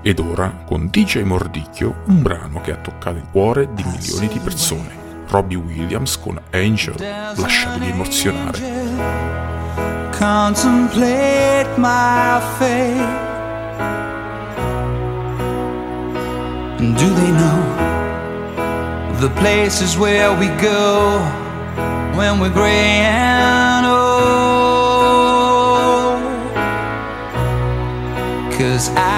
Ed ora, con DJ Mordicchio, un brano che ha toccato il cuore di milioni di persone. Robbie Williams con Angel, lasciatevi emozionare. Contemplate my fate. And do they know the places where we go when we're gray and old? Cause I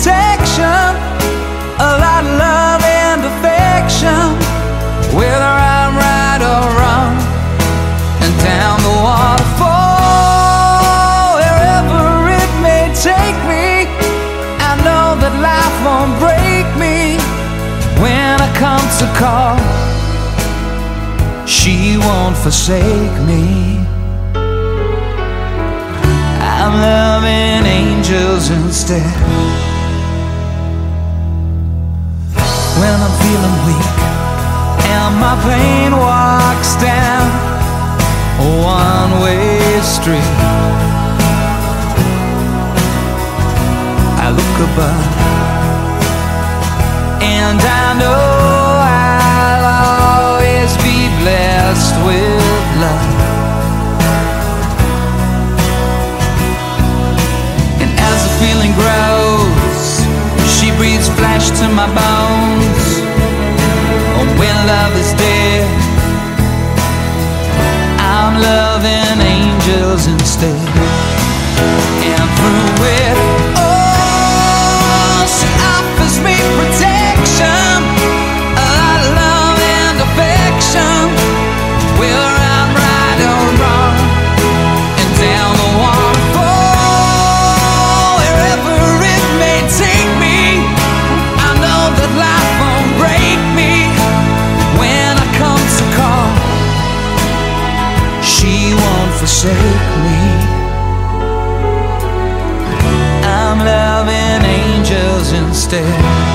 protection, a lot of love and affection, whether I'm right or wrong, and down the waterfall, wherever it may take me. I know that life won't break me when I come to call. She won't forsake me. I'm loving angels instead. My pain walks down a one way street, I look above and I know I'll always be blessed with love. Angels instead. And through it, oh, she offers me protection, a lot of love and affection. Whether I'm right or wrong, and down the waterfall, wherever it may take me, I know that life won't break me when I come to call. She won't forsake instead.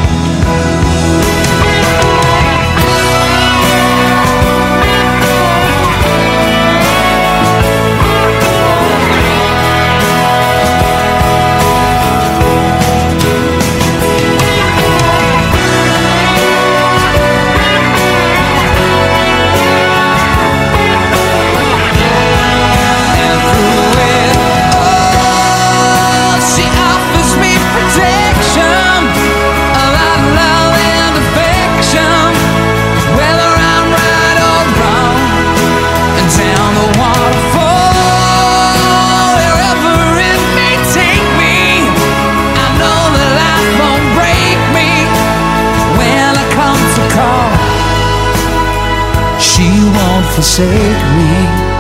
Forsake me.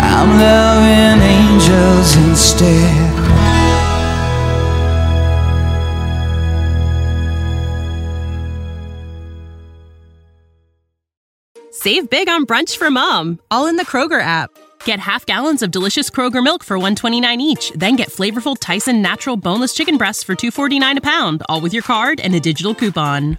I'm loving angels instead. Save big on brunch for mom, all in the Kroger app. Get half gallons of delicious Kroger milk for 129 each, then get flavorful Tyson natural boneless chicken breasts for 249 a pound, all with your card and a digital coupon.